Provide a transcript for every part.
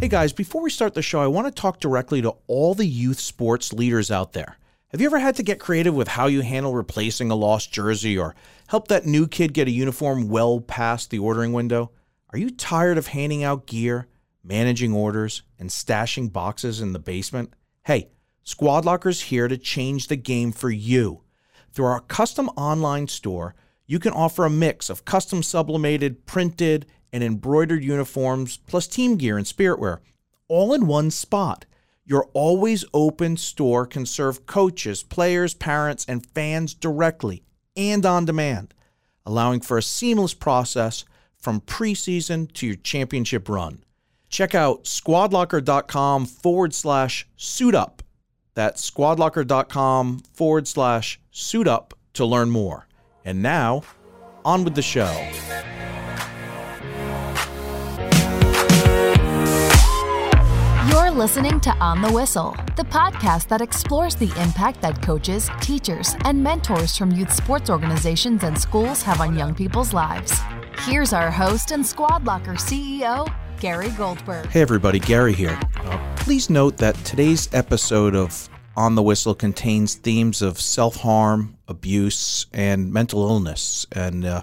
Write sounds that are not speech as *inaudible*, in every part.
Hey guys, before we start the show, I want to talk directly to all the youth sports leaders out there. Have you ever had to get creative with how you handle replacing a lost jersey or help that new kid get a uniform well past the ordering window? Are you tired of handing out gear, managing orders, and stashing boxes in the basement? Hey, Squad Locker's here to change the game for you. Through our custom online store, you can offer a mix of custom sublimated, printed, and embroidered uniforms, plus team gear and spirit wear, all in one spot. Your always open store can serve coaches, players, parents, and fans directly and on demand, allowing for a seamless process from preseason to your championship run. Check out squadlocker.com forward slash suit up. That's squadlocker.com forward slash suit up to learn more. And now, on with the show. You're listening to On the Whistle, the podcast that explores the impact that coaches, teachers, and mentors from youth sports organizations and schools have on young people's lives. Here's our host and Squad Locker CEO, Gary Goldberg. Hey, everybody, Gary here. Uh, please note that today's episode of On the Whistle contains themes of self harm, abuse, and mental illness. And uh,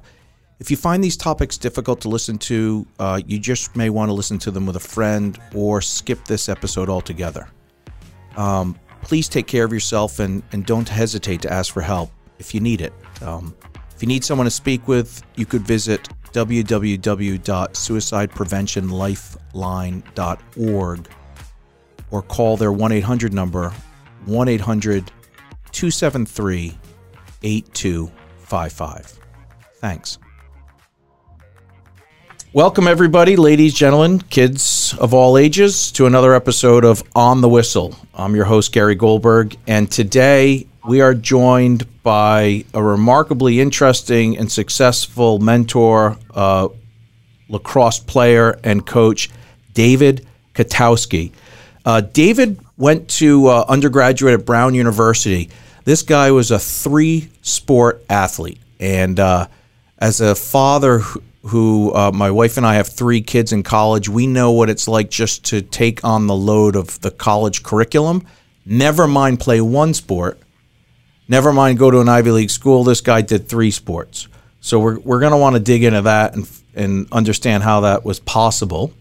if you find these topics difficult to listen to, uh, you just may want to listen to them with a friend or skip this episode altogether. Um, please take care of yourself and, and don't hesitate to ask for help if you need it. Um, if you need someone to speak with, you could visit www.suicidepreventionlifeline.org or call their 1 800 number 1 800 273 8255. Thanks. Welcome, everybody, ladies, gentlemen, kids of all ages, to another episode of On the Whistle. I'm your host, Gary Goldberg, and today we are joined by a remarkably interesting and successful mentor, uh, lacrosse player, and coach, David Katowski. Uh, David went to uh, undergraduate at Brown University. This guy was a three sport athlete. And uh, as a father who, who uh, my wife and I have three kids in college, we know what it's like just to take on the load of the college curriculum. Never mind play one sport. Never mind go to an Ivy League school. This guy did three sports. So we're, we're going to want to dig into that and, and understand how that was possible.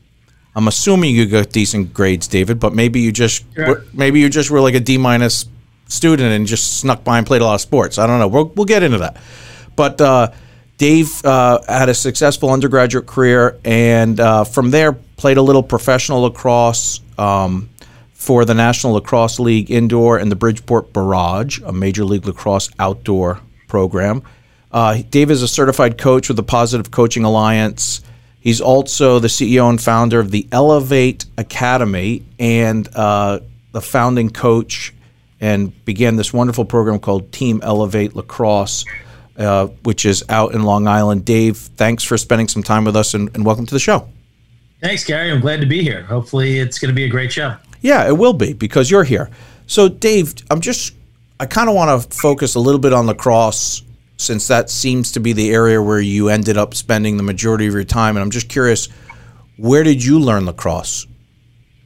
I'm assuming you got decent grades, David, but maybe you just Sure. maybe you just were like a D minus student and just snuck by and played a lot of sports. I don't know. We'll, we'll get into that. But uh, Dave uh, had a successful undergraduate career, and uh, from there played a little professional lacrosse um, for the National Lacrosse League indoor and the Bridgeport Barrage, a major league lacrosse outdoor program. Uh, Dave is a certified coach with the Positive Coaching Alliance. He's also the CEO and founder of the Elevate Academy and uh, the founding coach and began this wonderful program called Team Elevate Lacrosse, uh, which is out in Long Island. Dave, thanks for spending some time with us and, and welcome to the show. Thanks, Gary. I'm glad to be here. Hopefully, it's going to be a great show. Yeah, it will be because you're here. So, Dave, I'm just, I kind of want to focus a little bit on lacrosse since that seems to be the area where you ended up spending the majority of your time. And I'm just curious, where did you learn lacrosse?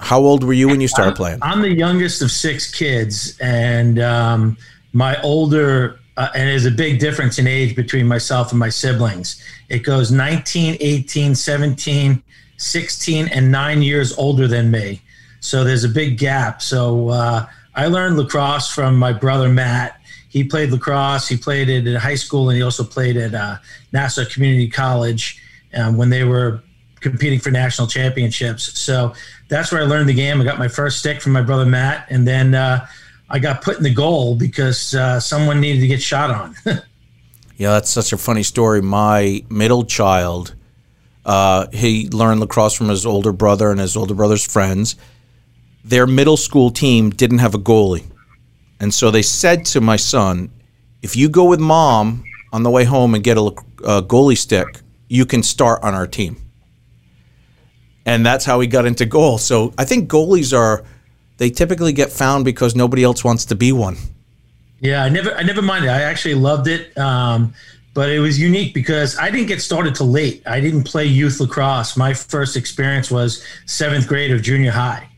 How old were you when you started playing? I'm the youngest of six kids, and um, my older, uh, and there's a big difference in age between myself and my siblings. It goes 19, 18, 17, 16, and nine years older than me. So there's a big gap. So uh, I learned lacrosse from my brother Matt. He played lacrosse. He played it in high school, and he also played at uh, Nassau Community College um, when they were competing for national championships. So that's where I learned the game. I got my first stick from my brother Matt, and then uh, I got put in the goal because uh, someone needed to get shot on. *laughs* Yeah, that's such a funny story. My middle child, uh, he learned lacrosse from his older brother and his older brother's friends. Their middle school team didn't have a goalie. And so they said to my son, if you go with mom on the way home and get a, a goalie stick, you can start on our team. And that's how he got into goal. So I think goalies are, they typically get found because nobody else wants to be one. Yeah, I never, I never minded. I actually loved it. Um, but it was unique because I didn't get started till late. I didn't play youth lacrosse. My first experience was seventh grade of junior high.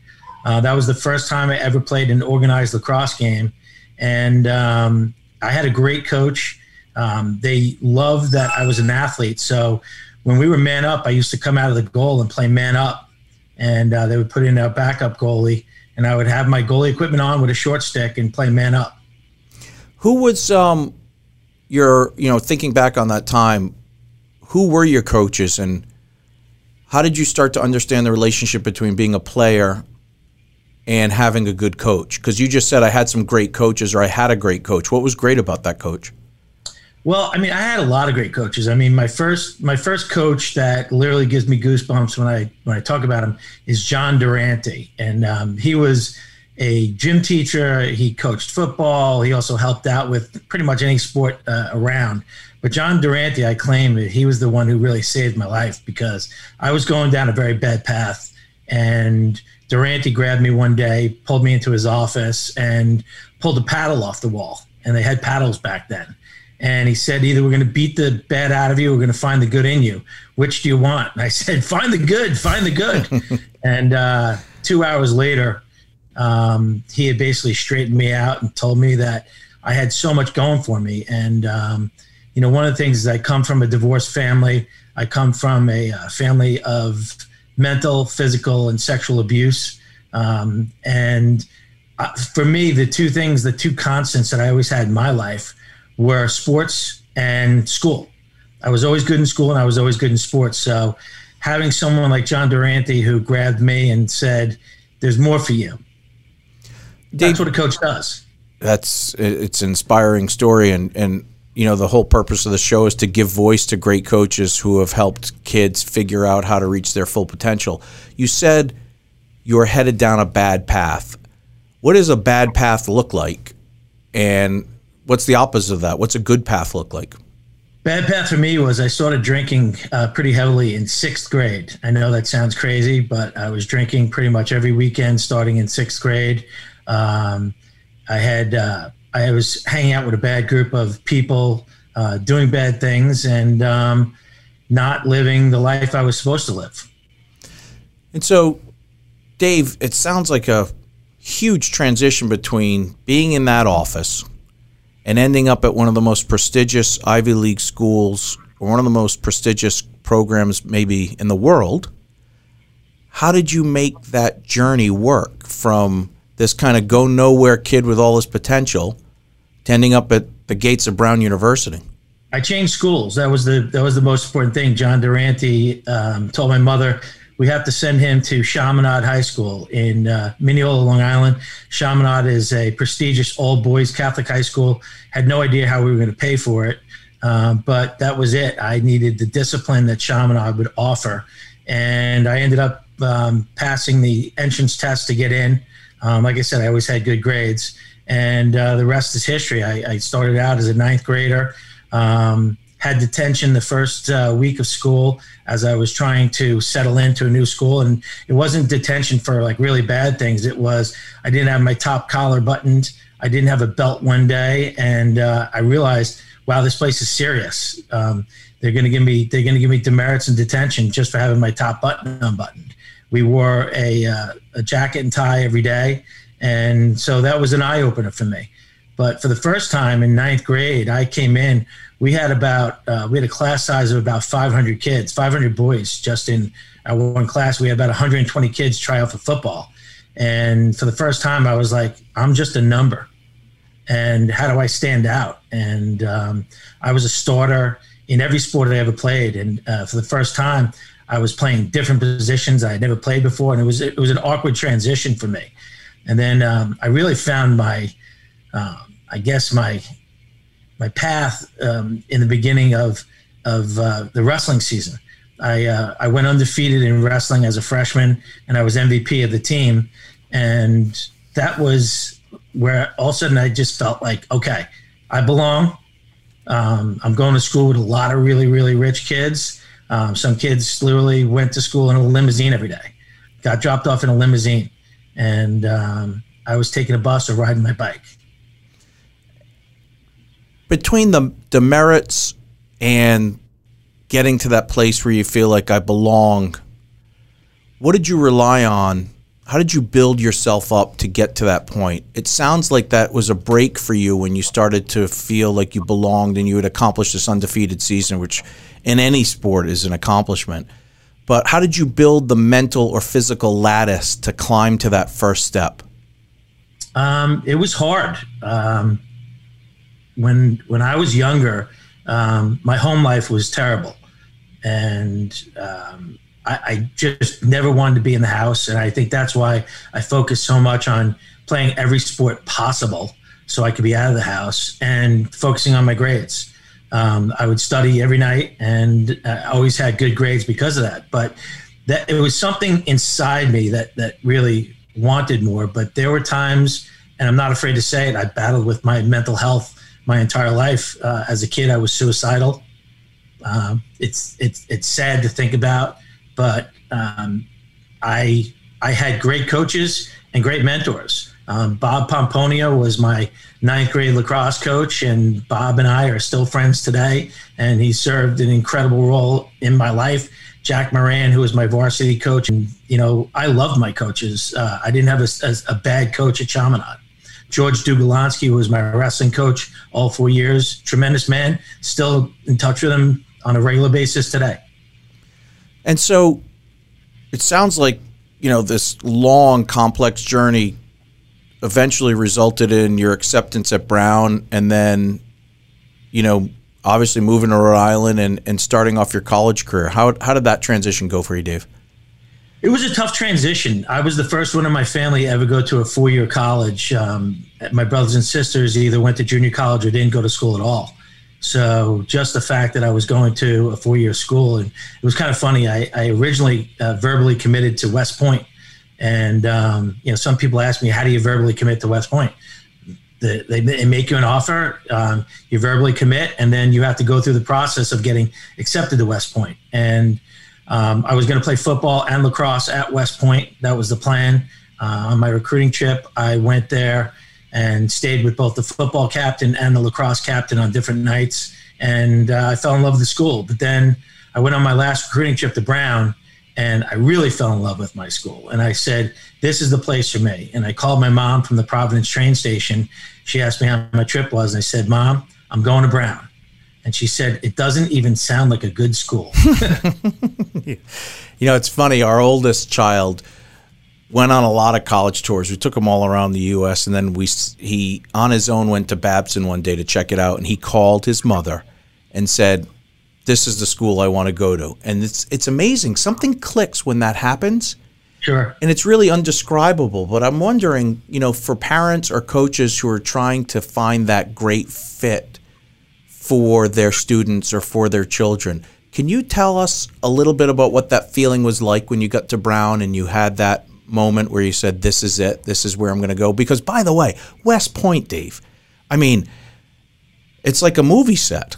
Uh, that was the first time I ever played an organized lacrosse game, and um, I had a great coach. Um, they loved that I was an athlete. So when we were man up, I used to come out of the goal and play man up, and uh, they would put in a backup goalie, and I would have my goalie equipment on with a short stick and play man up. Who was um, your, you know, thinking back on that time, who were your coaches and how did you start to understand the relationship between being a player and having a good coach? Because you just said I had some great coaches or I had a great coach. What was great about that coach? Well, I mean, I had a lot of great coaches. I mean, my first my first coach that literally gives me goosebumps when I when I talk about him is John Durante, and um, he was a gym teacher. He coached football. He also helped out with pretty much any sport uh, around. But John Durante, I claim that he was the one who really saved my life because I was going down a very bad path, and Durante grabbed me one day, pulled me into his office, and pulled a paddle off the wall. And they had paddles back then. And he said, either we're going to beat the bad out of you, or we're going to find the good in you. Which do you want? And I *laughs* said, find the good, find the good. *laughs* and uh, two hours later, um, he had basically straightened me out and told me that I had so much going for me. And, um, you know, one of the things is I come from a divorced family. I come from a, a uh, family of mental, physical, and sexual abuse. Um, and uh, for me, the two things, the two constants that I always had in my life were sports and school. I was always good in school and I was always good in sports. So having someone like John Durante who grabbed me and said, "There's more for you." Dave, that's what a coach does. That's it's an inspiring story, and and you know the whole purpose of the show is to give voice to great coaches who have helped kids figure out how to reach their full potential. You said you're headed down a bad path. What does a bad path look like, and what's the opposite of that? What's a good path look like? Bad path for me was I started drinking uh, pretty heavily in sixth grade. I know that sounds crazy, but I was drinking pretty much every weekend starting in sixth grade. Um, I had uh, I was hanging out with a bad group of people, uh, doing bad things, and um, not living the life I was supposed to live. And so, Dave, it sounds like a huge transition between being in that office and ending up at one of the most prestigious Ivy League schools or one of the most prestigious programs maybe in the world. How did you make that journey work from this kind of go nowhere kid with all his potential to ending up at the gates of Brown University? I changed schools. That was the that was the most important thing. John Durante um, told my mother we have to send him to Chaminade High School in uh, Mineola, Long Island. Chaminade is a prestigious all boys Catholic high school. Had no idea how we were going to pay for it, um, but that was it. I needed the discipline that Chaminade would offer, and I ended up um, passing the entrance test to get in. Um, like I said, I always had good grades, and uh, the rest is history. I, I, started out as a ninth grader, um, had detention the first uh, week of school as I was trying to settle into a new school, and it wasn't detention for like really bad things. It was I didn't have my top collar buttoned, I didn't have a belt one day, and uh, I realized, wow, this place is serious. Um, they're going to give me they're going to give me demerits and detention just for having my top button unbuttoned. We wore a, uh, a jacket and tie every day. And so that was an eye opener for me. But for the first time in ninth grade, I came in. We had about uh, we had a class size of about 500 kids, 500 boys. Just in our one class, we had about 120 kids try out for football. And for the first time, I was like, I'm just a number. And how do I stand out? And um, I was a starter in every sport I ever played. And uh, for the first time, I was playing different positions I had never played before, and it was it was an awkward transition for me. And then um, I really found my, uh, I guess my my path um, in the beginning of of uh, the wrestling season. I uh, I went undefeated in wrestling as a freshman, and I was MVP of the team, and that was where all of a sudden I just felt like, okay, I belong. Um, I'm going to school with a lot of really really rich kids um, some kids literally went to school in a limousine every day, got dropped off in a limousine, and um, I was taking a bus or riding my bike. Between the demerits and getting to that place where you feel like I belong, what did you rely on? How did you build yourself up to get to that point? It sounds like that was a break for you when you started to feel like you belonged and you had accomplished this undefeated season, which in any sport is an accomplishment. But how did you build the mental or physical lattice to climb to that first step? Um, it was hard. Um, when when I was younger, um, my home life was terrible, and um, I, I, just never wanted to be in the house. And I think that's why I focused so much on playing every sport possible, so I could be out of the house and focusing on my grades. Um, I would study every night, and I always had good grades because of that. But that it was something inside me that that really wanted more. But there were times, and I'm not afraid to say it, I battled with my mental health my entire life. Uh, as a kid, I was suicidal. Um, it's it's it's sad to think about, but um, I I had great coaches and great mentors. Um, Bob Pomponio was my ninth grade lacrosse coach, and Bob and I are still friends today. And he served an incredible role in my life. Jack Moran, who was my varsity coach, and you know I love my coaches. Uh, I didn't have a, a, a bad coach at Chaminade. George Dugulansky was my wrestling coach all four years. Tremendous man. Still in touch with him on a regular basis today. And so it sounds like, you know, this long, complex journey eventually resulted in your acceptance at Brown and then, you know, obviously moving to Rhode Island and, and starting off your college career. How, how did that transition go for you, Dave? It was a tough transition. I was the first one in my family to ever go to a four year college. Um, my brothers and sisters either went to junior college or didn't go to school at all. So just the fact that I was going to a four year school, and it was kind of funny. I, I originally uh, verbally committed to West Point, and um, you know some people ask me, how do you verbally commit to West Point? The, they, they, make you an offer, um, you verbally commit, and then you have to go through the process of getting accepted to West Point. And um, I was going to play football and lacrosse at West Point. That was the plan. Uh, on my recruiting trip, I went there and stayed with both the football captain and the lacrosse captain on different nights. And uh, I fell in love with the school. But then I went on my last recruiting trip to Brown, and I really fell in love with my school. And I said, "This is the place for me." And I called my mom from the Providence train station. She asked me how my trip was, and I said, "Mom, I'm going to Brown." And she said it doesn't even sound like a good school. *laughs* you know, it's funny. Our oldest child went on a lot of college tours. We took him all around the U.S. and then we he on his own went to Babson one day to check it out, and he called his mother and said, "This is the school I want to go to." And it's it's amazing. Something clicks when that happens. Sure. And it's really undescribable. But I'm wondering, you know, for parents or coaches who are trying to find that great fit for their students or for their children. Can you tell us a little bit about what that feeling was like when you got to Brown and you had that moment where you said, This is it, this is where I'm going to go? Because, by the way, West Point, Dave, I mean, it's like a movie set.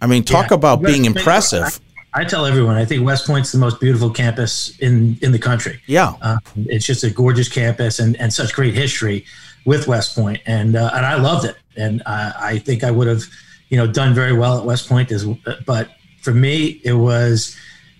I mean, talk yeah, about West being impressive. I, I, tell everyone, I think West Point's the most beautiful campus in, in the country. Yeah. Uh, it's just a gorgeous campus and, and such great history with West Point. And, uh, and I loved it. And I, I think I would have you know, done very well at West Point. But for me, it was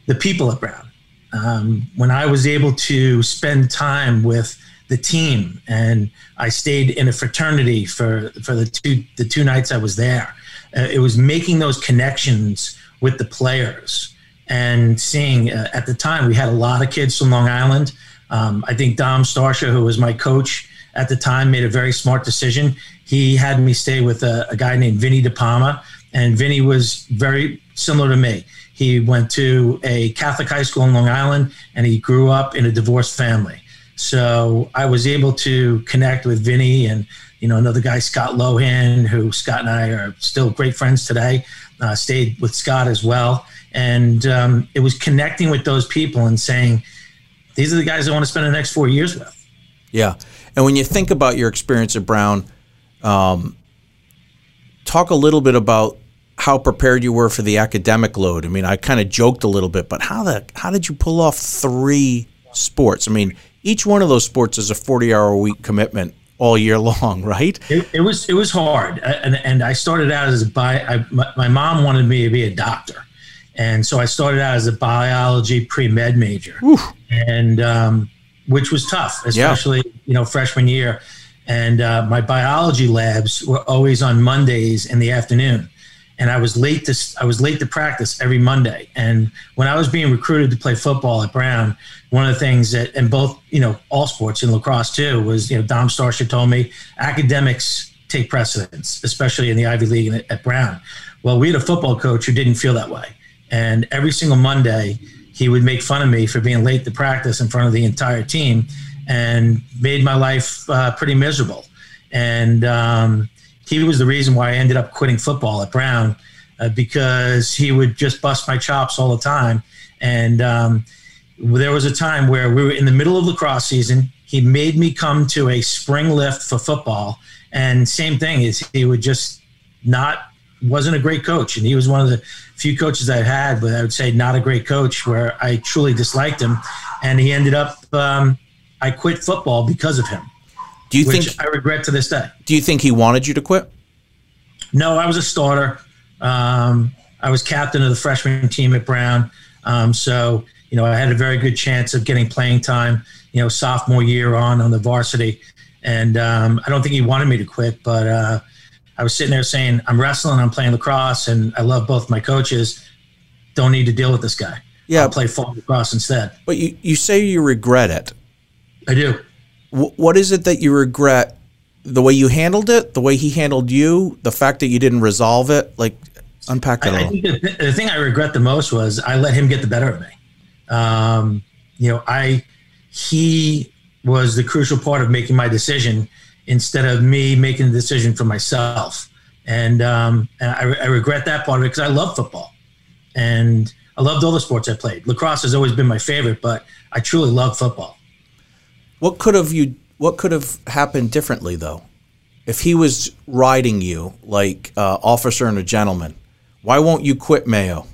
the people at Brown. Um, when I was able to spend time with the team, and I stayed in a fraternity for for the two the two nights I was there. Uh, it was making those connections with the players and seeing. Uh, at the time, we had a lot of kids from Long Island. Um, I think Dom Starsia, who was my coach at the time, made a very smart decision he had me stay with a, a guy named Vinny De Palma, and Vinny was very similar to me. He went to a Catholic high school in Long Island, and he grew up in a divorced family. So I was able to connect with Vinny and you know another guy Scott Lohan, who Scott and I are still great friends today. Uh, stayed with Scott as well, and um, it was connecting with those people and saying, "These are the guys I want to spend the next four years with." Yeah, and when you think about your experience at Brown, um, talk a little bit about how prepared you were for the academic load. I mean, I kind of joked a little bit, but how the how did you pull off three sports? I mean, each one of those sports is a 40 hour a week commitment. all year *laughs* long, right? It, it was it was hard, and and I started out as a bi. I, my, my mom wanted me to be a doctor, and so I started out as a biology pre med major, Oof. and um, which was tough, especially yeah. you know freshman year. And uh, my biology labs were always on Mondays in the afternoon, and I was late to I was late to practice every Monday. And when I was being recruited to play football at Brown, one of the things that and both you know all sports in lacrosse too was you know Dom Starsia told me academics take precedence, especially in the Ivy League at Brown. Well, we had a football coach who didn't feel that way, and every single Monday he would make fun of me for being late to practice in front of the entire team, and made my life uh, pretty miserable. And um, he was the reason why I ended up quitting football at Brown uh, because he would just bust my chops all the time. And um, there was a time where we were in the middle of lacrosse season. He made me come to a spring lift for football, and same thing is he would just not wasn't a great coach, and he was one of the few coaches I've had, but I would say not a great coach where I truly disliked him, and he ended up. Um, I quit football because of him. Do you think I regret to this day? Do you think he wanted you to quit? No, I was a starter. Um, I was captain of the freshman team at Brown. Um, so, you know, I had a very good chance of getting playing time, you know, sophomore year on on the varsity. And um, I don't think he wanted me to quit, but uh, I was sitting there saying, I'm wrestling, I'm playing lacrosse, and I love both my coaches. Don't need to deal with this guy. Yeah. I'll play fall lacrosse instead. But you, you say you regret it. I do what is it that you regret? The way you handled it, the way he handled you, the fact that you didn't resolve it, like unpack that. I, I think the, the, thing I regret the most was I let him get the better of me. Um, you know, I he was the crucial part of making my decision instead of me making the decision for myself. And, um, and I, I, regret that part of it because I love football and I loved all the sports I played. Lacrosse has always been my favorite, but I truly love football. What could have you? What could have happened differently though? If he was riding you like uh, officer and a gentleman, why won't you quit Mayo?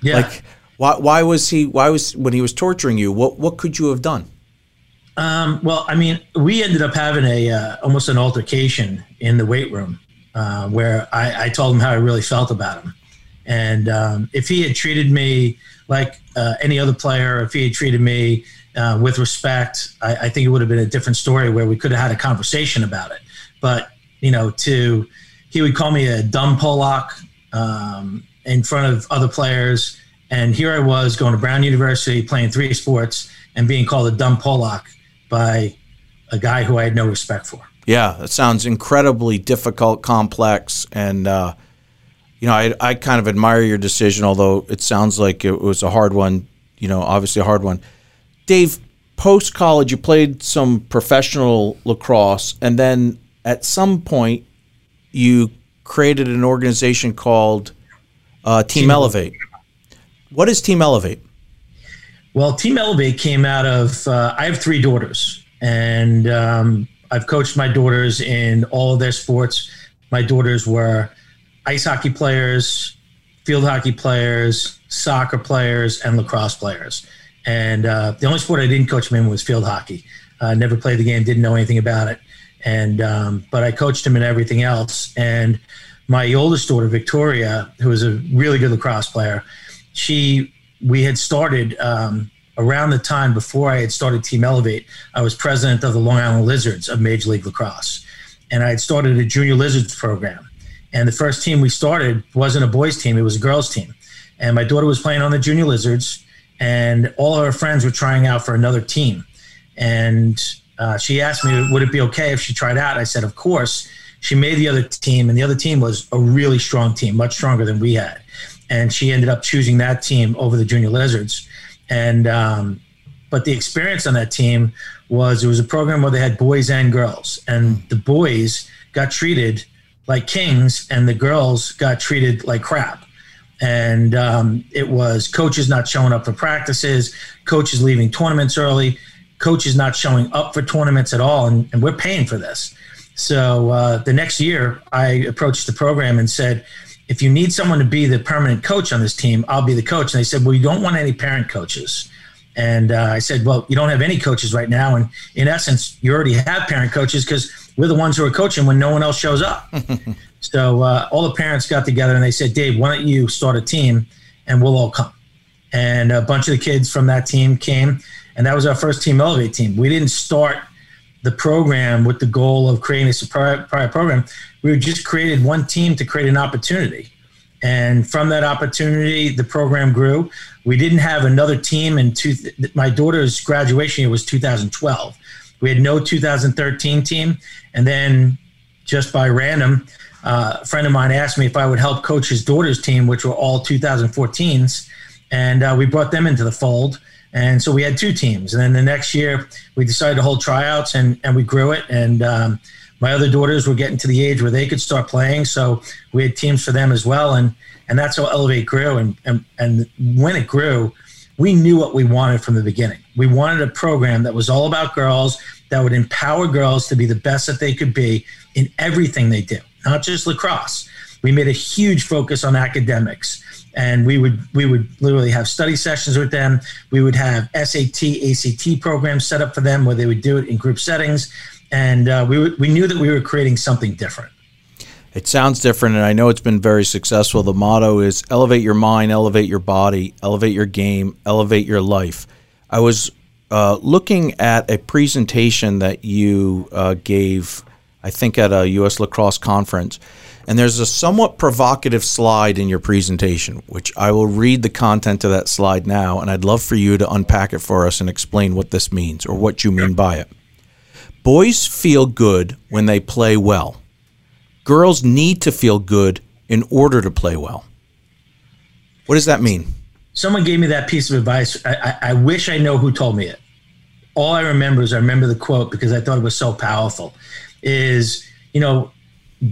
Yeah. Like, why? Why was he? Why was when he was torturing you? What? What could you have done? Um, well, I mean, we ended up having a uh, almost an altercation in the weight room uh, where I, I, told him how I really felt about him, and um, if he had treated me like uh, any other player, if he had treated me uh, with respect, I, I, think it would have been a different story where we could have had a conversation about it. But you know, to he would call me a dumb Pollock um, in front of other players, and here I was going to Brown University playing three sports and being called a dumb Pollock by a guy who I had no respect for. Yeah, that sounds incredibly difficult, complex, and uh, you know, I I kind of admire your decision, although it sounds like it was a hard one. You know, obviously a hard one. Dave, post college, you played some professional lacrosse, and then at some point, you created an organization called uh, Team, Team Elevate. What is Team Elevate? Well, Team Elevate came out of uh, I have three daughters, and um, I've coached my daughters in all of their sports. My daughters were ice hockey players, field hockey players, soccer players, and lacrosse players. And uh, the only sport I didn't coach them in was field hockey. Uh, never played the game, didn't know anything about it. And um, but I coached them in everything else. And my oldest daughter, Victoria, who was a really good lacrosse player, she we had started um, around the time before I had started Team Elevate. I was president of the Long Island Lizards of Major League Lacrosse, and I had started a junior Lizards program. And the first team we started wasn't a boys' team; it was a girls' team. And my daughter was playing on the junior Lizards and all of her friends were trying out for another team. And uh, she asked me, would it be okay if she tried out? I said, of course. She made the other team, and the other team was a really strong team, much stronger than we had. And she ended up choosing that team over the Junior Lizards. And um, but the experience on that team was it was a program where they had boys and girls, and the boys got treated like kings, and the girls got treated like crap and um, it was coaches not showing up for practices, coaches leaving tournaments early, coaches not showing up for tournaments at all, and, and we're paying for this. So uh, the next year, I approached the program and said, if you need someone to be the permanent coach on this team, I'll be the coach. And they said, well, you don't want any parent coaches. And uh, I said, well, you don't have any coaches right now. And in essence, you already have parent coaches because we're the ones who are coaching when no one else shows up. *laughs* so uh, all the parents got together and they said, Dave, why don't you start a team and we'll all come. And a bunch of the kids from that team came. And that was our first Team Elevate team. We didn't start the program with the goal of creating a prior, prior program. We just created one team to create an opportunity. And from that opportunity, the program grew. We didn't have another team in two, my daughter's graduation year was 2012. We had no 2013 team. And then just by random, uh, a friend of mine asked me if I would help coach his daughter's team, which were all 2014s. And uh, we brought them into the fold. And so we had two teams. And then the next year, we decided to hold tryouts and, and we grew it. And um, my other daughters were getting to the age where they could start playing. So we had teams for them as well. And, and that's how Elevate grew. And, and, and when it grew, we knew what we wanted from the beginning. We wanted a program that was all about girls, that would empower girls to be the best that they could be in everything they do, not just lacrosse. We made a huge focus on academics and we would we would literally have study sessions with them. We would have SAT, ACT programs set up for them where they would do it in group settings, and uh, we we knew that we were creating something different. It sounds different, and I know it's been very successful. The motto is elevate your mind, elevate your body, elevate your game, elevate your life. I was uh, looking at a presentation that you uh, gave, I think, at a U.S. lacrosse conference and there's a somewhat provocative slide in your presentation, which I will read the content of that slide now, and I'd love for you to unpack it for us and explain what this means or what you mean by it. Boys feel good when they play well. Girls need to feel good in order to play well. What does that mean? Someone gave me that piece of advice. I, I, I wish I know who told me it. All I remember is I remember the quote because I thought it was so powerful. Is you know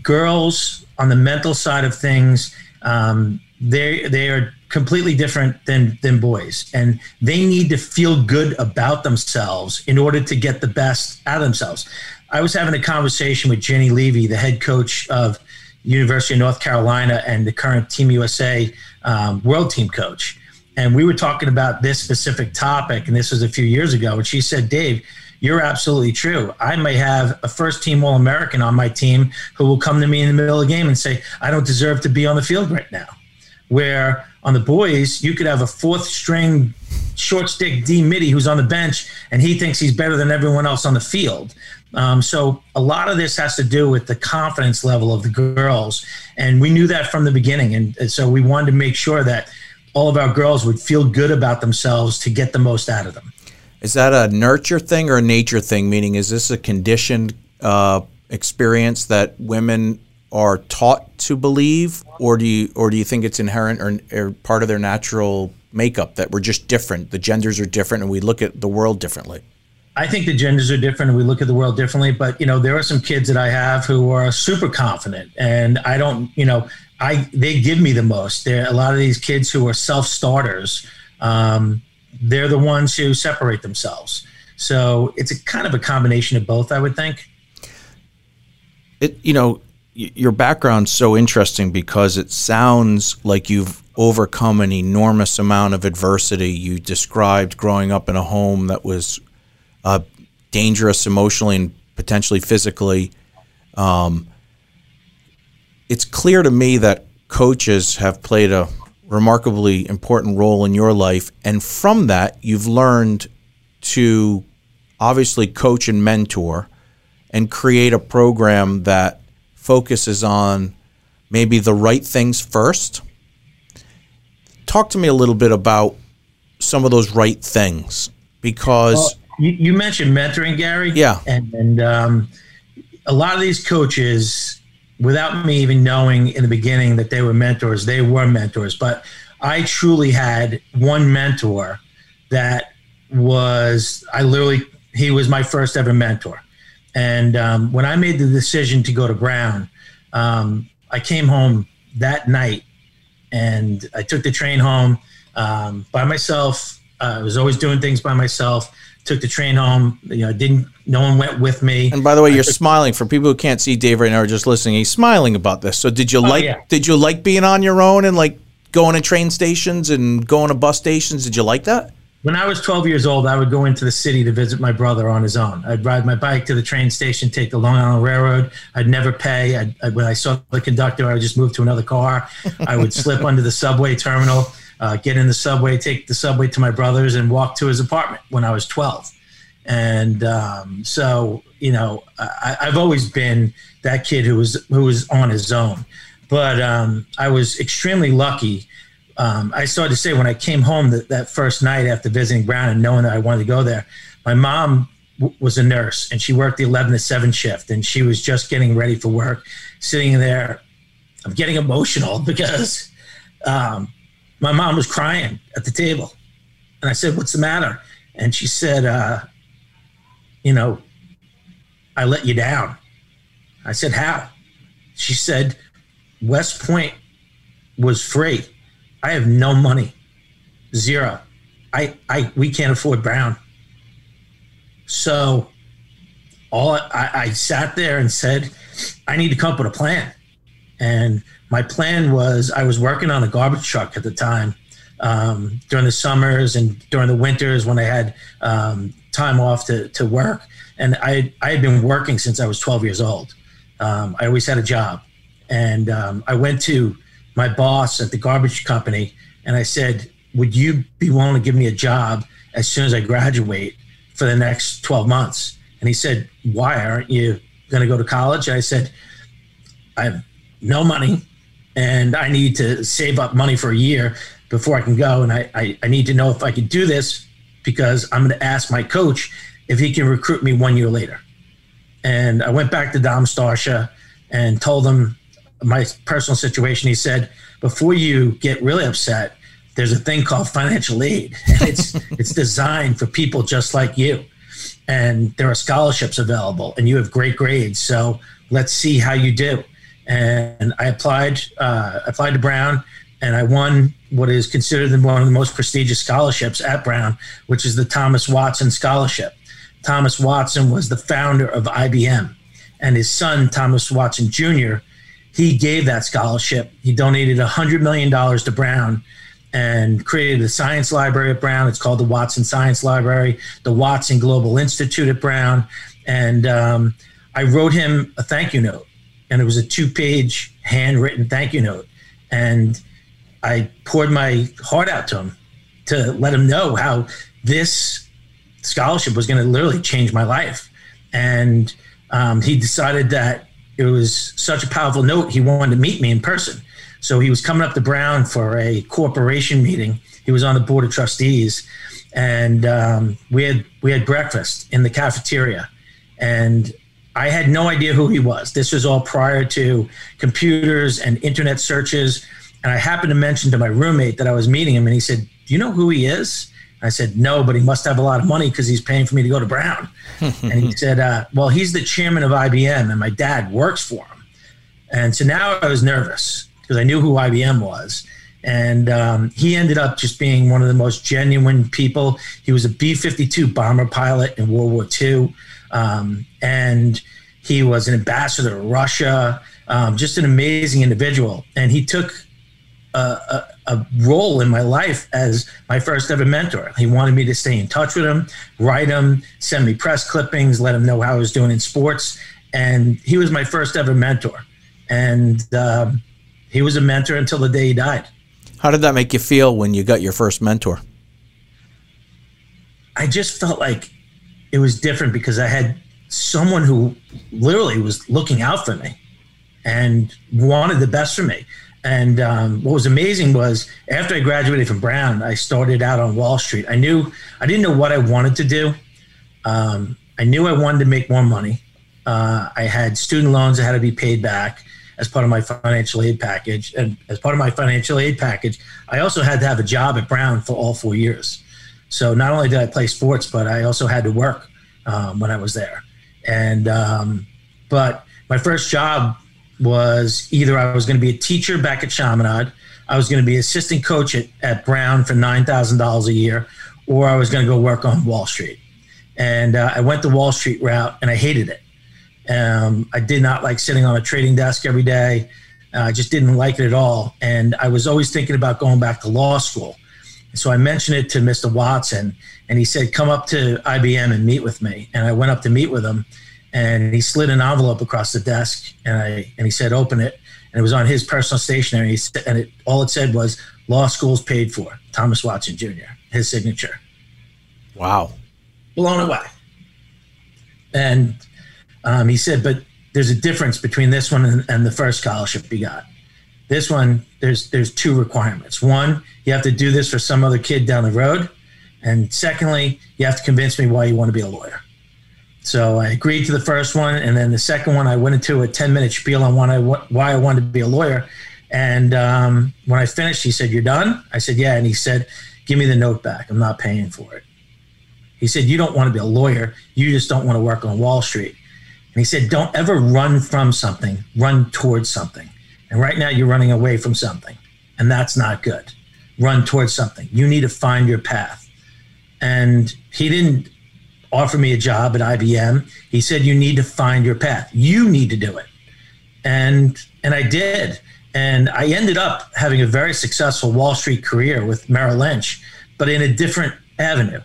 girls on the mental side of things, um, they they are completely different than than boys, and they need to feel good about themselves in order to get the best out of themselves. I was having a conversation with Jenny Levy, the head coach of University of North Carolina and the current Team USA um, World Team coach, and we were talking about this specific topic, and this was a few years ago. And she said, "Dave." You're absolutely true. I may have a first team All American on my team who will come to me in the middle of the game and say, I don't deserve to be on the field right now. Where on the boys, you could have a fourth string short stick D middie who's on the bench and he thinks he's better than everyone else on the field. Um, so a lot of this has to do with the confidence level of the girls. And we knew that from the beginning. And, and so we wanted to make sure that all of our girls would feel good about themselves to get the most out of them. Is that a nurture thing or a nature thing? Meaning, is this a conditioned uh, experience that women are taught to believe, or do you, or do you think it's inherent or, or part of their natural makeup that we're just different? The genders are different, and we look at the world differently. I think the genders are different and we look at the world differently. But you know, there are some kids that I have who are super confident, and I don't, you know, I they give me the most. There a lot of these kids who are self starters. Um, they're the ones who separate themselves. So it's a kind of a combination of both, I would think. It, you know, your background's so interesting because it sounds like you've overcome an enormous amount of adversity. You described growing up in a home that was uh, dangerous emotionally and potentially physically. Um, it's clear to me that coaches have played a remarkably important role in your life. And from that, you've learned to obviously coach and mentor and create a program that focuses on maybe the right things first. Talk to me a little bit about some of those right things because. Well, you, you, mentioned mentoring, Gary. Yeah. And, and um, a lot of these coaches without me even knowing in the beginning that they were mentors, they were mentors. But I truly had one mentor that was, I literally, he was my first ever mentor. And um, when I made the decision to go to Brown, um, I came home that night and I took the train home um, by myself. Uh, I was always doing things by myself took the train home. You know, didn't no one went with me. And by the way, you're took, smiling. For people who can't see Dave right now or just listening, he's smiling about this. So did you oh, like yeah. did you like being on your own and like going to train stations and going to bus stations? Did you like that? when I was 12 years old, I would go into the city to visit my brother on his own. I'd ride my bike to the train station, take the Long Island Railroad. I'd never pay. I'd, I, when I saw the conductor, I would just move to another car. I would *laughs* slip under the subway terminal, uh, get in the subway, take the subway to my brother's, and walk to his apartment when I was 12. And um, so, you know, I, I've always been that kid who was who was on his own. But um, I was extremely lucky um, I started to say when I came home that, that first night after visiting Brown and knowing that I wanted to go there, my mom w- was a nurse and she worked the 11 to 7 shift and she was just getting ready for work, sitting there. I'm getting emotional *laughs* because um, my mom was crying at the table. And I said, What's the matter? And she said, uh, You know, I let you down. I said, How? She said, West Point was free I have no money, zero. I, I, we can't afford Brown. So, all I, I sat there and said, I need to come up with a plan. And my plan was I was working on a garbage truck at the time um, during the summers and during the winters when I had um, time off to, to work. And I, I had been working since I was 12 years old. Um, I always had a job. And um, I went to my boss at the garbage company and I said, Would you be willing to give me a job as soon as I graduate for the next 12 months? And he said, Why aren't you going to go to college? I said, I have no money and I need to save up money for a year before I can go. And I, I, I need to know if I can do this because I'm going to ask my coach if he can recruit me one year later. And I went back to Dom Starsia and told him my personal situation, he said, before you get really upset, there's a thing called financial aid. And *laughs* it's it's designed for people just like you. And there are scholarships available and you have great grades. So let's see how you do. And I applied uh, applied to Brown and I won what is considered one of the most prestigious scholarships at Brown, which is the Thomas Watson Scholarship. Thomas Watson was the founder of IBM, and his son, Thomas Watson Jr., he gave that scholarship. He donated $100 million to Brown and created a science library at Brown. It's called the Watson Science Library, the Watson Global Institute at Brown. And um, I wrote him a thank you note, and it was a two page handwritten thank you note. And I poured my heart out to him to let him know how this scholarship was going to literally change my life. And um, he decided that it was such a powerful note. He wanted to meet me in person. So he was coming up to Brown for a corporation meeting. He was on the board of trustees, and um, we had we had breakfast in the cafeteria. And I had no idea who he was. This was all prior to computers and internet searches. And I happened to mention to my roommate that I was meeting him, and he said, "Do you know who he is?" I said, no, but he must have a lot of money because he's paying for me to go to Brown. *laughs* and he said, uh, well, he's the chairman of IBM and my dad works for him. And so now I was nervous because I knew who IBM was. And um, he ended up just being one of the most genuine people. He was a B 52 bomber pilot in World War II. Um, and he was an ambassador to Russia, um, just an amazing individual. And he took a, a, a, role in my life as my first ever mentor. He wanted me to stay in touch with him, write him, send me press clippings, let him know how I was doing in sports. And he was my first ever mentor. And um, he was a mentor until the day he died. How did that make you feel when you got your first mentor? I just felt like it was different because I had someone who literally was looking out for me and wanted the best for me. And um, what was amazing was after I graduated from Brown, I started out on Wall Street. I knew I didn't know what I wanted to do. Um, I knew I wanted to make more money. Uh, I had student loans that had to be paid back as part of my financial aid package. And as part of my financial aid package, I also had to have a job at Brown for all four years. So not only did I play sports, but I also had to work um, when I was there. And um, but my first job was either I was going to be a teacher back at Chaminade, I was going to be assistant coach at, at Brown for $9,000 a year, or I was going to go work on Wall Street. And uh, I went the Wall Street route and I hated it. Um, I did not like sitting on a trading desk every day. I just didn't like it at all. And I was always thinking about going back to law school. So I mentioned it to Mr. Watson, and he said, "Come up to IBM and meet with me." And I went up to meet with him, and he slid an envelope across the desk, and I and he said, "Open it." And it was on his personal stationery, and it all it said was "Law School's paid for." Thomas Watson Jr. His signature. Wow. Blown away. And um, he said, "But there's a difference between this one and, and the first scholarship he got." This one, there's there's two requirements. One, you have to do this for some other kid down the road, and secondly, you have to convince me why you want to be a lawyer. So I agreed to the first one, and then the second one, I went into a 10 minute spiel on why I, why I wanted to be a lawyer. And um, when I finished, he said, "You're done." I said, "Yeah," and he said, "Give me the note back. I'm not paying for it." He said, "You don't want to be a lawyer. You just don't want to work on Wall Street." And he said, "Don't ever run from something. Run towards something." And right now you're running away from something, and that's not good. Run towards something. You need to find your path. And he didn't offer me a job at IBM. He said you need to find your path. You need to do it. And and I did. And I ended up having a very successful Wall Street career with Merrill Lynch, but in a different avenue.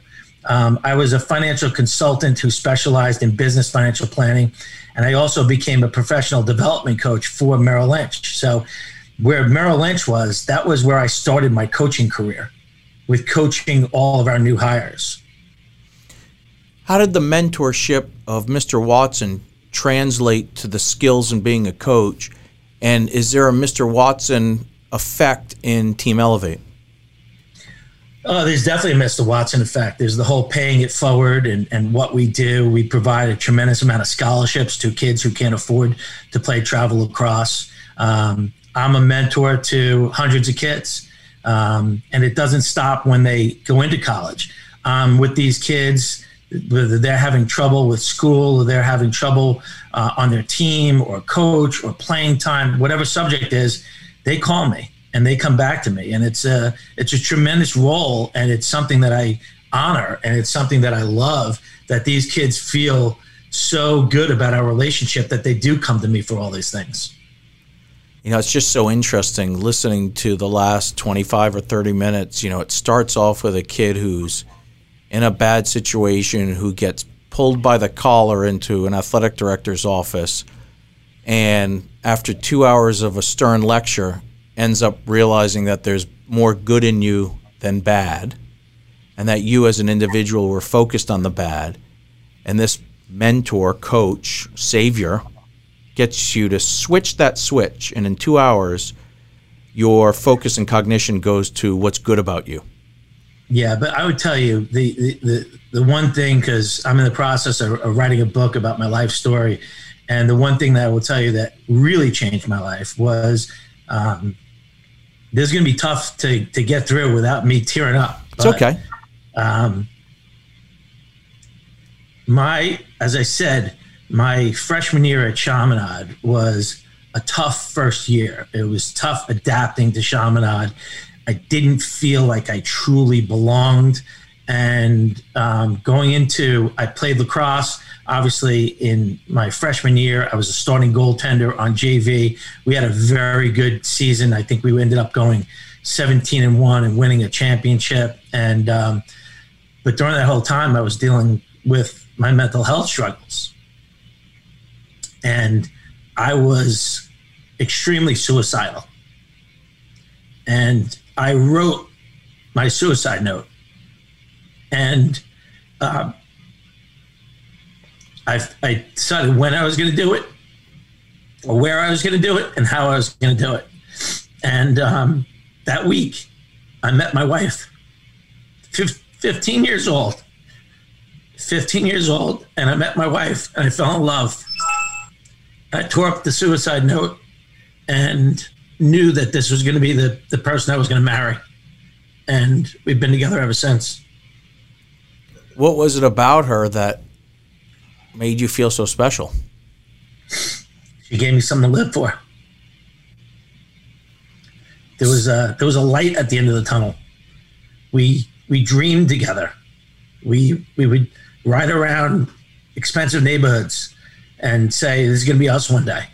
Um, I was a financial consultant who specialized in business financial planning and I also became a professional development coach for Merrill Lynch. So, where Merrill Lynch was, that was where I started my coaching career with coaching all of our new hires. How did the mentorship of Mr. Watson translate to the skills in being a coach? And is there a Mr. Watson effect in Team Elevate? Oh, there's definitely a Mr. Watson effect. There's the whole paying it forward and, and what we do. We provide a tremendous amount of scholarships to kids who can't afford to play travel lacrosse. Um, I'm a mentor to hundreds of kids, um, and it doesn't stop when they go into college. Um, with these kids, whether they're having trouble with school or they're having trouble uh, on their team or coach or playing time, whatever subject is, they call me and they come back to me. And it's a it's a tremendous role and it's something that i honor and it's something that i love that these kids feel so good about our relationship that they do come to me for all these things. You know it's just so interesting listening to the last 25 or 30 minutes. You know it starts off with a kid who's in a bad situation who gets pulled by the collar into an athletic director's office. And after two hours of a stern lecture ends up realizing that there's more good in you than bad, and that you as an individual were focused on the bad, and this mentor, coach, savior gets you to switch that switch, and in two hours, your focus and cognition goes to what's good about you. Yeah, but I would tell you the the, the, the one thing because I'm in the process of, of writing a book about my life story, and the one thing that I will tell you that really changed my life was um, this is going to be tough to to get through without me tearing up. But, it's okay. Um, my, as I said, my freshman year at Chaminade was a tough first year. It was tough adapting to Chaminade. I didn't feel like I truly belonged. And um, going into, I played lacrosse. Obviously, in my freshman year, I was a starting goaltender on JV. We had a very good season. I think we ended up going 17 and one and winning a championship. And um, but during that whole time, I was dealing with my mental health struggles, and I was extremely suicidal. And I wrote my suicide note, and. Uh, I, I decided when I was going to do it, or where I was going to do it, and how I was going to do it. And um, that week, I met my wife, 15 years old. 15 years old, and I met my wife, and I fell in love. I tore up the suicide note and knew that this was going to be the, the person I was going to marry. And we've been together ever since. What was it about her that made you feel so special? She gave me something to live for. There was a there was a light at the end of the tunnel. We we dreamed together. We we would ride around expensive neighborhoods and say this is going to be us one day.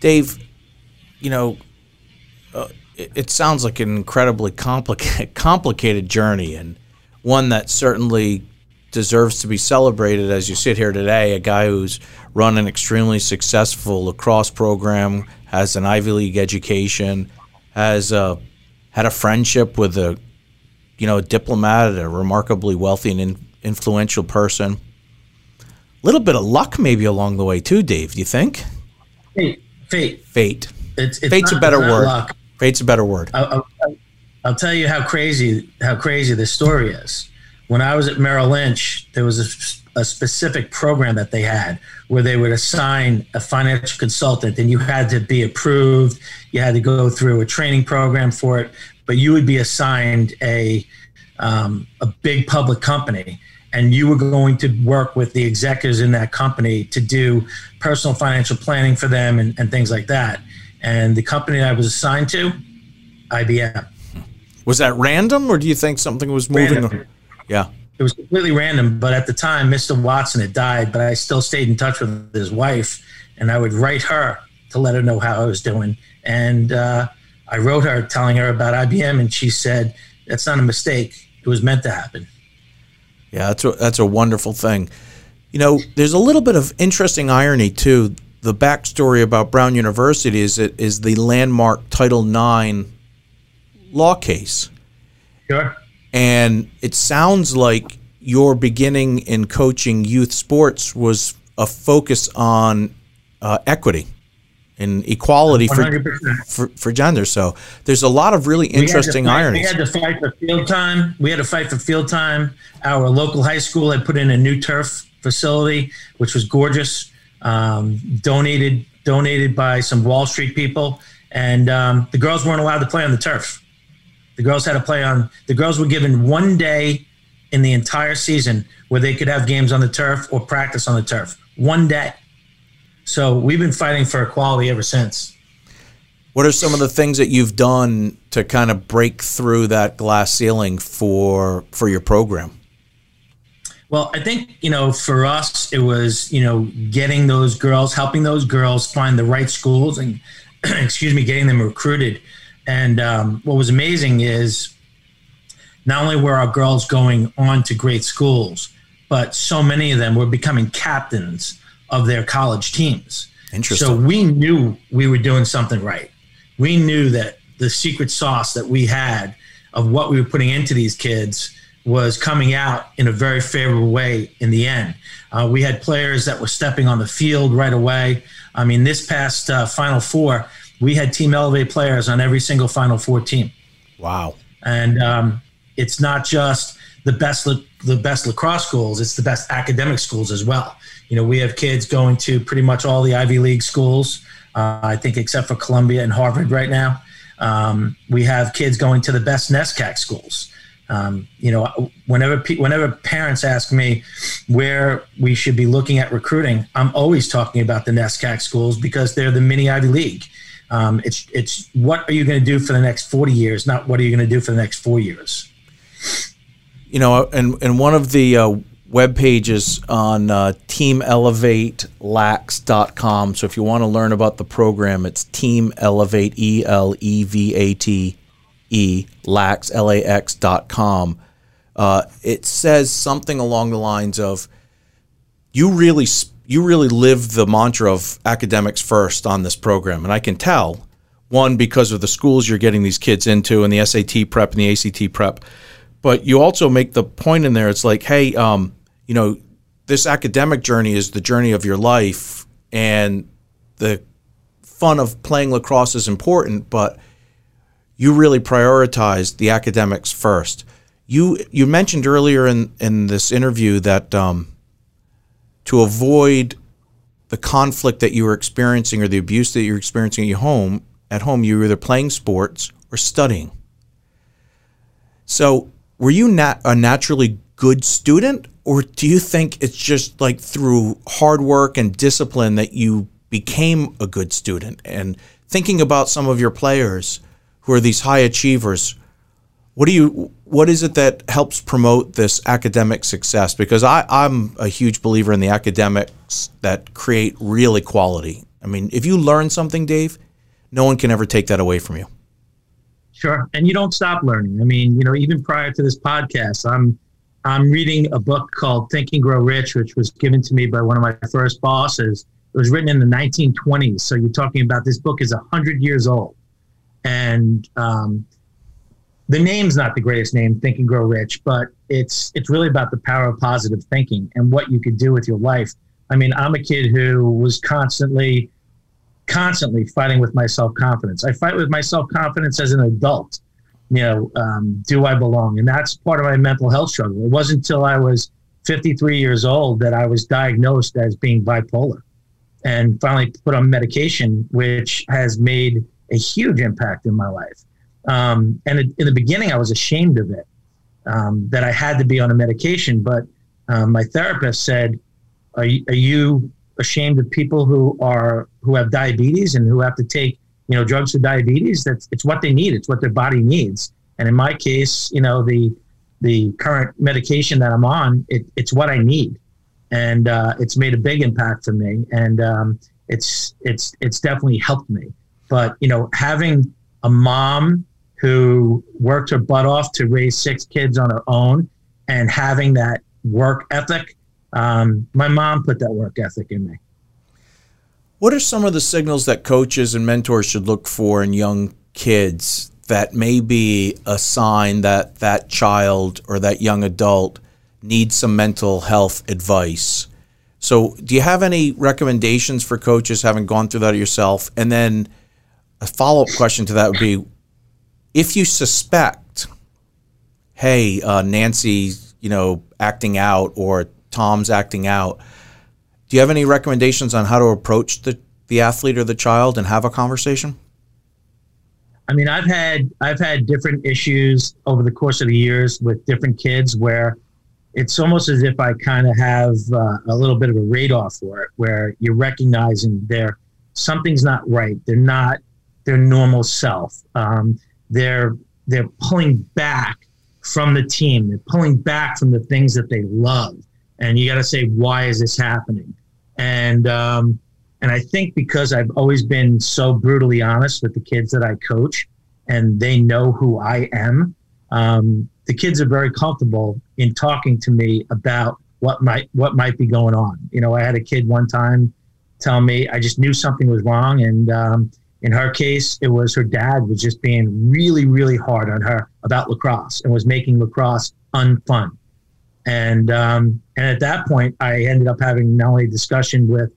Dave, you know, uh, it, sounds like an incredibly complicated *laughs* complicated journey and one that certainly deserves to be celebrated as you sit here today. A guy who's run an extremely successful lacrosse program, has an Ivy League education, has uh, had a friendship with a you know a diplomat, a remarkably wealthy and in, influential person. A little bit of luck maybe along the way too, Dave. Do you think? Fate. Fate. Fate. It's, it's Fate's not, a better word. luck. Fate's a better word. I'll, I'll, I'll tell you how crazy how crazy this story is. When I was at Merrill Lynch, there was a, a specific program that they had where they would assign a financial consultant, and you had to be approved. You had to go through a training program for it, but you would be assigned a um, a big public company, and you were going to work with the executives in that company to do personal financial planning for them and, and things like that. And the company I was assigned to, IBM. Was that random, or do you think something was moving? Random. Yeah. It was completely random, but at the time, Mr. Watson had died, but I still stayed in touch with his wife, and I would write her to let her know how I was doing. And uh, I wrote her telling her about IBM, and she said, "That's not a mistake. It was meant to happen." Yeah, that's a, that's a wonderful thing. You know, there's a little bit of interesting irony too. The backstory about Brown University is it is the landmark Title IX law case, Sure. and it sounds like your beginning in coaching youth sports was a focus on uh, equity and equality for, for for gender. So there's a lot of really We interesting fight- ironies. We had to fight for field time. We had to fight for field time. Our local high school had put in a new turf facility, which was gorgeous, um, donated donated by some Wall Street people, and um, the girls weren't allowed to play on the turf. The girls had to play on. The girls were given one day in the entire season where they could have games on the turf or practice on the turf. One day. So we've been fighting for equality ever since. What are some of the things that you've done to kind of break through that glass ceiling for for your program? Well, I think, you know, for us, it was, you know, getting those girls, helping those girls find the right schools and, *clears throat* excuse me, getting them recruited. And um, what was amazing is not only were our girls going on to great schools, but so many of them were becoming captains of their college teams. Interesting. So we knew we were doing something right. We knew that the secret sauce that we had of what we were putting into these kids was coming out in a very favorable way in the end. Uh, we had players that were stepping on the field right away. I mean, this past uh, Final Four, we had Team Elevate players on every single Final Four team wow. and um, it's not just the best la- the best lacrosse schools; it's the best academic schools as well. You know, we have kids going to pretty much all the Ivy League schools. Uh, I think except for Columbia and Harvard right now. Um, we have kids going to the best NESCAC schools. Um, you know, whenever pe- whenever parents ask me where we should be looking at recruiting, I'm always talking about the NESCAC schools because they're the mini Ivy League. Um, it's it's what are you going to do for the next 40 years, not what are you going to do for the next four years. You know, and and one of the uh, web pages on uh, teamelevatelax.com. So if you want to learn about the program, it's Team Elevate E L E V A T E lax L A X dot com. Uh, it says something along the lines of you really you really live the mantra of academics first on this program, and I can tell one because of the schools you're getting these kids into and the SAT prep and the ACT prep, but you also make the point in there. It's like, hey, um, you know, this academic journey is the journey of your life, and the fun of playing lacrosse is important, but you really prioritized the academics first. You you mentioned earlier in in this interview that um, to avoid the conflict that you were experiencing or the abuse that you're experiencing at your home at home you were either playing sports or studying so were you nat- a naturally good student or do you think it's just like through hard work and discipline that you became a good student and thinking about some of your players who are these high achievers what do you what is it that helps promote this academic success because I, i'm a huge believer in the academics that create real equality i mean if you learn something dave no one can ever take that away from you Sure. And you don't stop learning. I mean, you know, even prior to this podcast, I'm I'm reading a book called Think and Grow Rich, which was given to me by one of my first bosses. It was written in the 1920s. So you're talking about this book is 100 years old. And um, the name's not the greatest name, Think and Grow Rich, but it's it's really about the power of positive thinking and what you could do with your life. I mean, I'm a kid who was constantly constantly fighting with my self confidence. I fight with my self confidence as an adult. You know, um, do I belong? And that's part of my mental health struggle. It wasn't until I was 53 years old that I was diagnosed as being bipolar and finally put on medication, which has made a huge impact in my life. Um, and in the beginning, I was ashamed of it, um, that I had to be on a medication. But um, my therapist said, are you, are you ashamed of people who are who have diabetes and who have to take you know drugs for diabetes? That's it's what they need. It's what their body needs. And in my case you know the the current medication that i'm on it, it's what i need. And uh, it's made a big impact for me. And um, it's it's it's definitely helped me but you know having a mom who worked her butt off to raise six kids on her own and having that work ethic um, my mom put that work ethic in me. What are some of the signals that coaches and mentors should look for in young kids that may be a sign that that child or that young adult needs some mental health advice? So, do you have any recommendations for coaches having gone through that yourself? And then a follow up question to that would be if you suspect, hey, uh, Nancy, you know, acting out or Tom's acting out. Do you have any recommendations on how to approach the, the athlete or the child and have a conversation? I mean, I've had I've had different issues over the course of the years with different kids where it's almost as if I kind of have uh, a little bit of a radar for it, where you're recognizing there something's not right. They're not their normal self. Um, they're they're pulling back from the team. They're pulling back from the things that they love and you got to say why is this happening and um, and i think because i've always been so brutally honest with the kids that i coach and they know who i am um, the kids are very comfortable in talking to me about what might what might be going on you know i had a kid one time tell me i just knew something was wrong and um, in her case it was her dad was just being really really hard on her about lacrosse and was making lacrosse unfun and um, and at that point, I ended up having not only a discussion with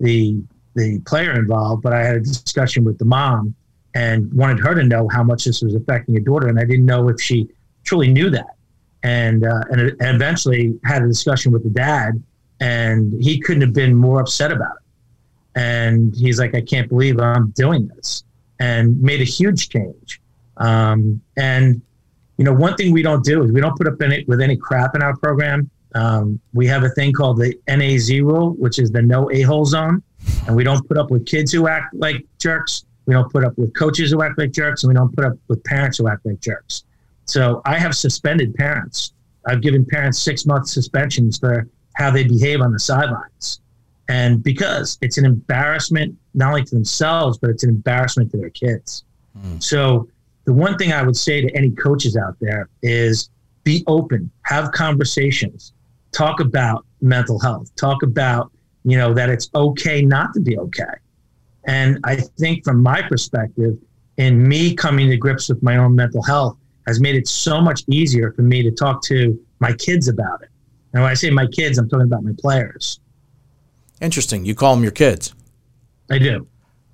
the the player involved, but I had a discussion with the mom and wanted her to know how much this was affecting her daughter, and I didn't know if she truly knew that. And uh, and, eventually had a discussion with the dad, and he couldn't have been more upset about it. And he's like, I can't believe I'm doing this, and made a huge change. Um, and you know, one thing we don't do is we don't put up any with any crap in our program. Um, we have a thing called the NAZ rule, which is the no a hole zone, and we don't put up with kids who act like jerks. We don't put up with coaches who act like jerks, and we don't put up with parents who act like jerks. So I have suspended parents. I've given parents six month suspensions for how they behave on the sidelines. And because it's an embarrassment, not only to themselves, but it's an embarrassment to their kids. Mm. So the one thing I would say to any coaches out there is be open, have conversations, talk about mental health, talk about, you know, that it's okay not to be okay. And I think from my perspective, and me coming to grips with my own mental health has made it so much easier for me to talk to my kids about it. And when I say my kids, I'm talking about my players. Interesting. You call them your kids. I do.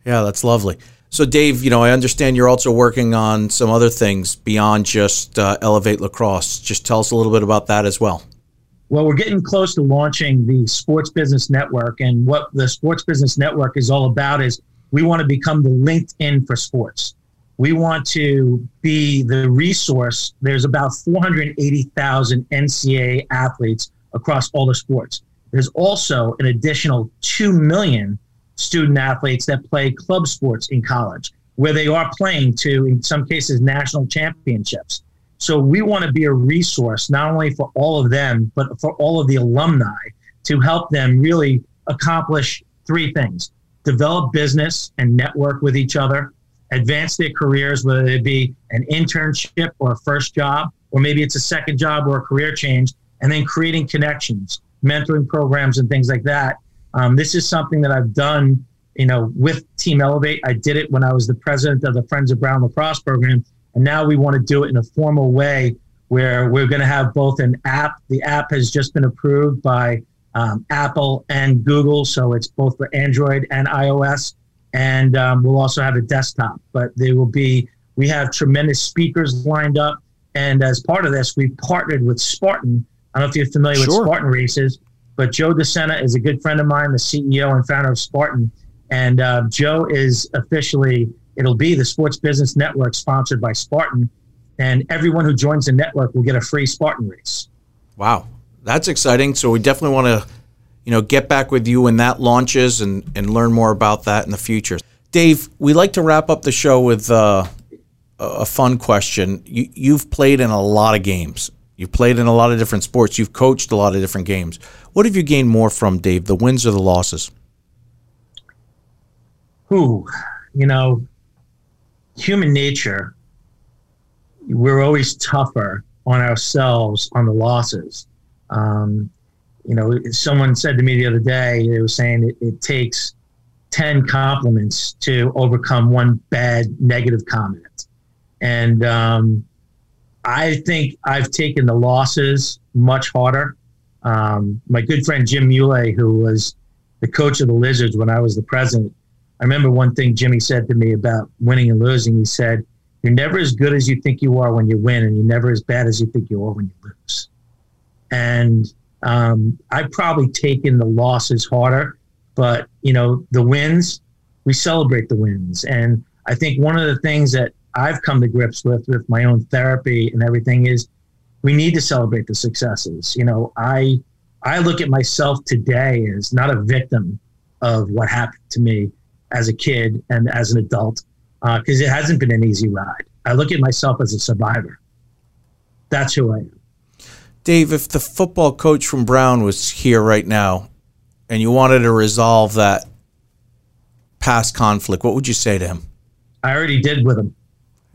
Yeah, that's lovely. So, Dave, you know, I understand you're also working on some other things beyond just uh, Elevate Lacrosse. Just tell us a little bit about that as well. Well, we're getting close to launching the Sports Business Network. And what the Sports Business Network is all about is we want to become the LinkedIn for sports. We want to be the resource. There's about 480,000 NCAA athletes across all the sports. There's also an additional 2 million student athletes that play club sports in college, where they are playing to, in some cases, national championships. So we want to be a resource not only for all of them, but for all of the alumni to help them really accomplish three things develop business and network with each other advance their careers, whether it be an internship or a first job, or maybe it's a second job or a career change, and then creating connections, mentoring programs, and things like that. Um, this is something that I've done, you know, with Team Elevate. I did it when I was the president of the Friends of Brown Lacrosse program, and now we want to do it in a formal way where we're going to have both an app. The app has just been approved by um, Apple and Google, so it's both for Android and iOS. And um, we'll also have a desktop, but they will be. We have tremendous speakers lined up, and as part of this, we've partnered with Spartan. I don't know if you're familiar sure. with Spartan races, but Joe DeSena is a good friend of mine, the CEO and founder of Spartan. And uh, Joe is officially, it'll be the Sports Business Network sponsored by Spartan and everyone who joins the network will get a free Spartan race. Wow, that's exciting. So we definitely want to, you know, get back with you when that launches and and learn more about that in the future. Dave, we like to wrap up the show with uh, a fun question. You, you've played in a lot of games. You've played in a lot of different sports. You've coached a lot of different games. What have you gained more from, Dave? The wins or the losses? Who, you know, human nature we're always tougher on ourselves on the losses. Um, you know, someone said to me the other day, they were saying it, it takes 10 compliments to overcome one bad negative comment. And um, I think I've taken the losses much harder. Um, my good friend Jim Muley, who was the coach of the Lizards when I was the president, I remember one thing Jimmy said to me about winning and losing. He said, you're never as good as you think you are when you win, and you're never as bad as you think you are when you lose. And um, I've probably taken the losses harder, but you know the wins, we celebrate the wins. And I think one of the things that I've come to grips with with my own therapy and everything is we need to celebrate the successes. You know, I I look at myself today as not a victim of what happened to me as a kid and as an adult because uh, it hasn't been an easy ride. I look at myself as a survivor. That's who I am. Dave, if the football coach from Brown was here right now and you wanted to resolve that past conflict, what would you say to him? I already did with him.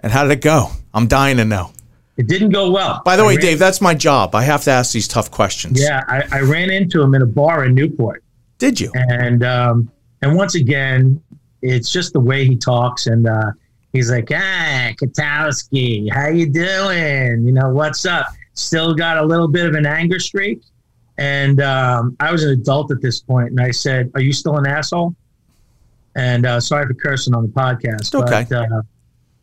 And how did it go? I'm dying to know. It didn't go well. By the I way, ran, Dave, that's my job. I have to ask these tough questions. Yeah, I, I ran into him in a bar in Newport. Did you? And um, and once again, it's just the way he talks and uh, he's like, "Ah, Katowski, how you doing? You know, what's up?" Still got a little bit of an anger streak, and um, I was an adult at this point, and I said, "Are you still an asshole?" And uh, sorry for cursing on the podcast, okay. but uh,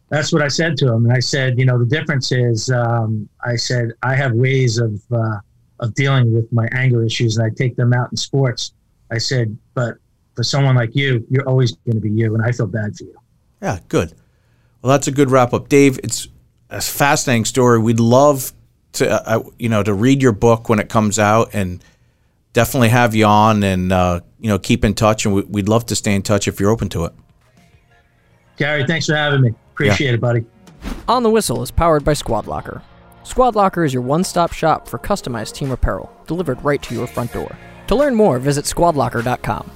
that's what I said to him. And I said, "You know, the difference is, um, I said I have ways of uh, of dealing with my anger issues, and I take them out in sports." I said, "But." for someone like you, you're always going to be you, and I feel bad for you. Yeah, good. Well, that's a good wrap up, Dave. It's a fascinating story. We'd love to, uh, you know, to read your book when it comes out, and definitely have you on, and uh, you know, keep in touch. And we, would love to stay in touch if you're open to it. Gary, thanks for having me. Appreciate yeah. it, buddy. On the Whistle is powered by Squad Locker. Squad Locker is your one-stop shop for customized team apparel, delivered right to your front door. To learn more, visit squadlocker.com.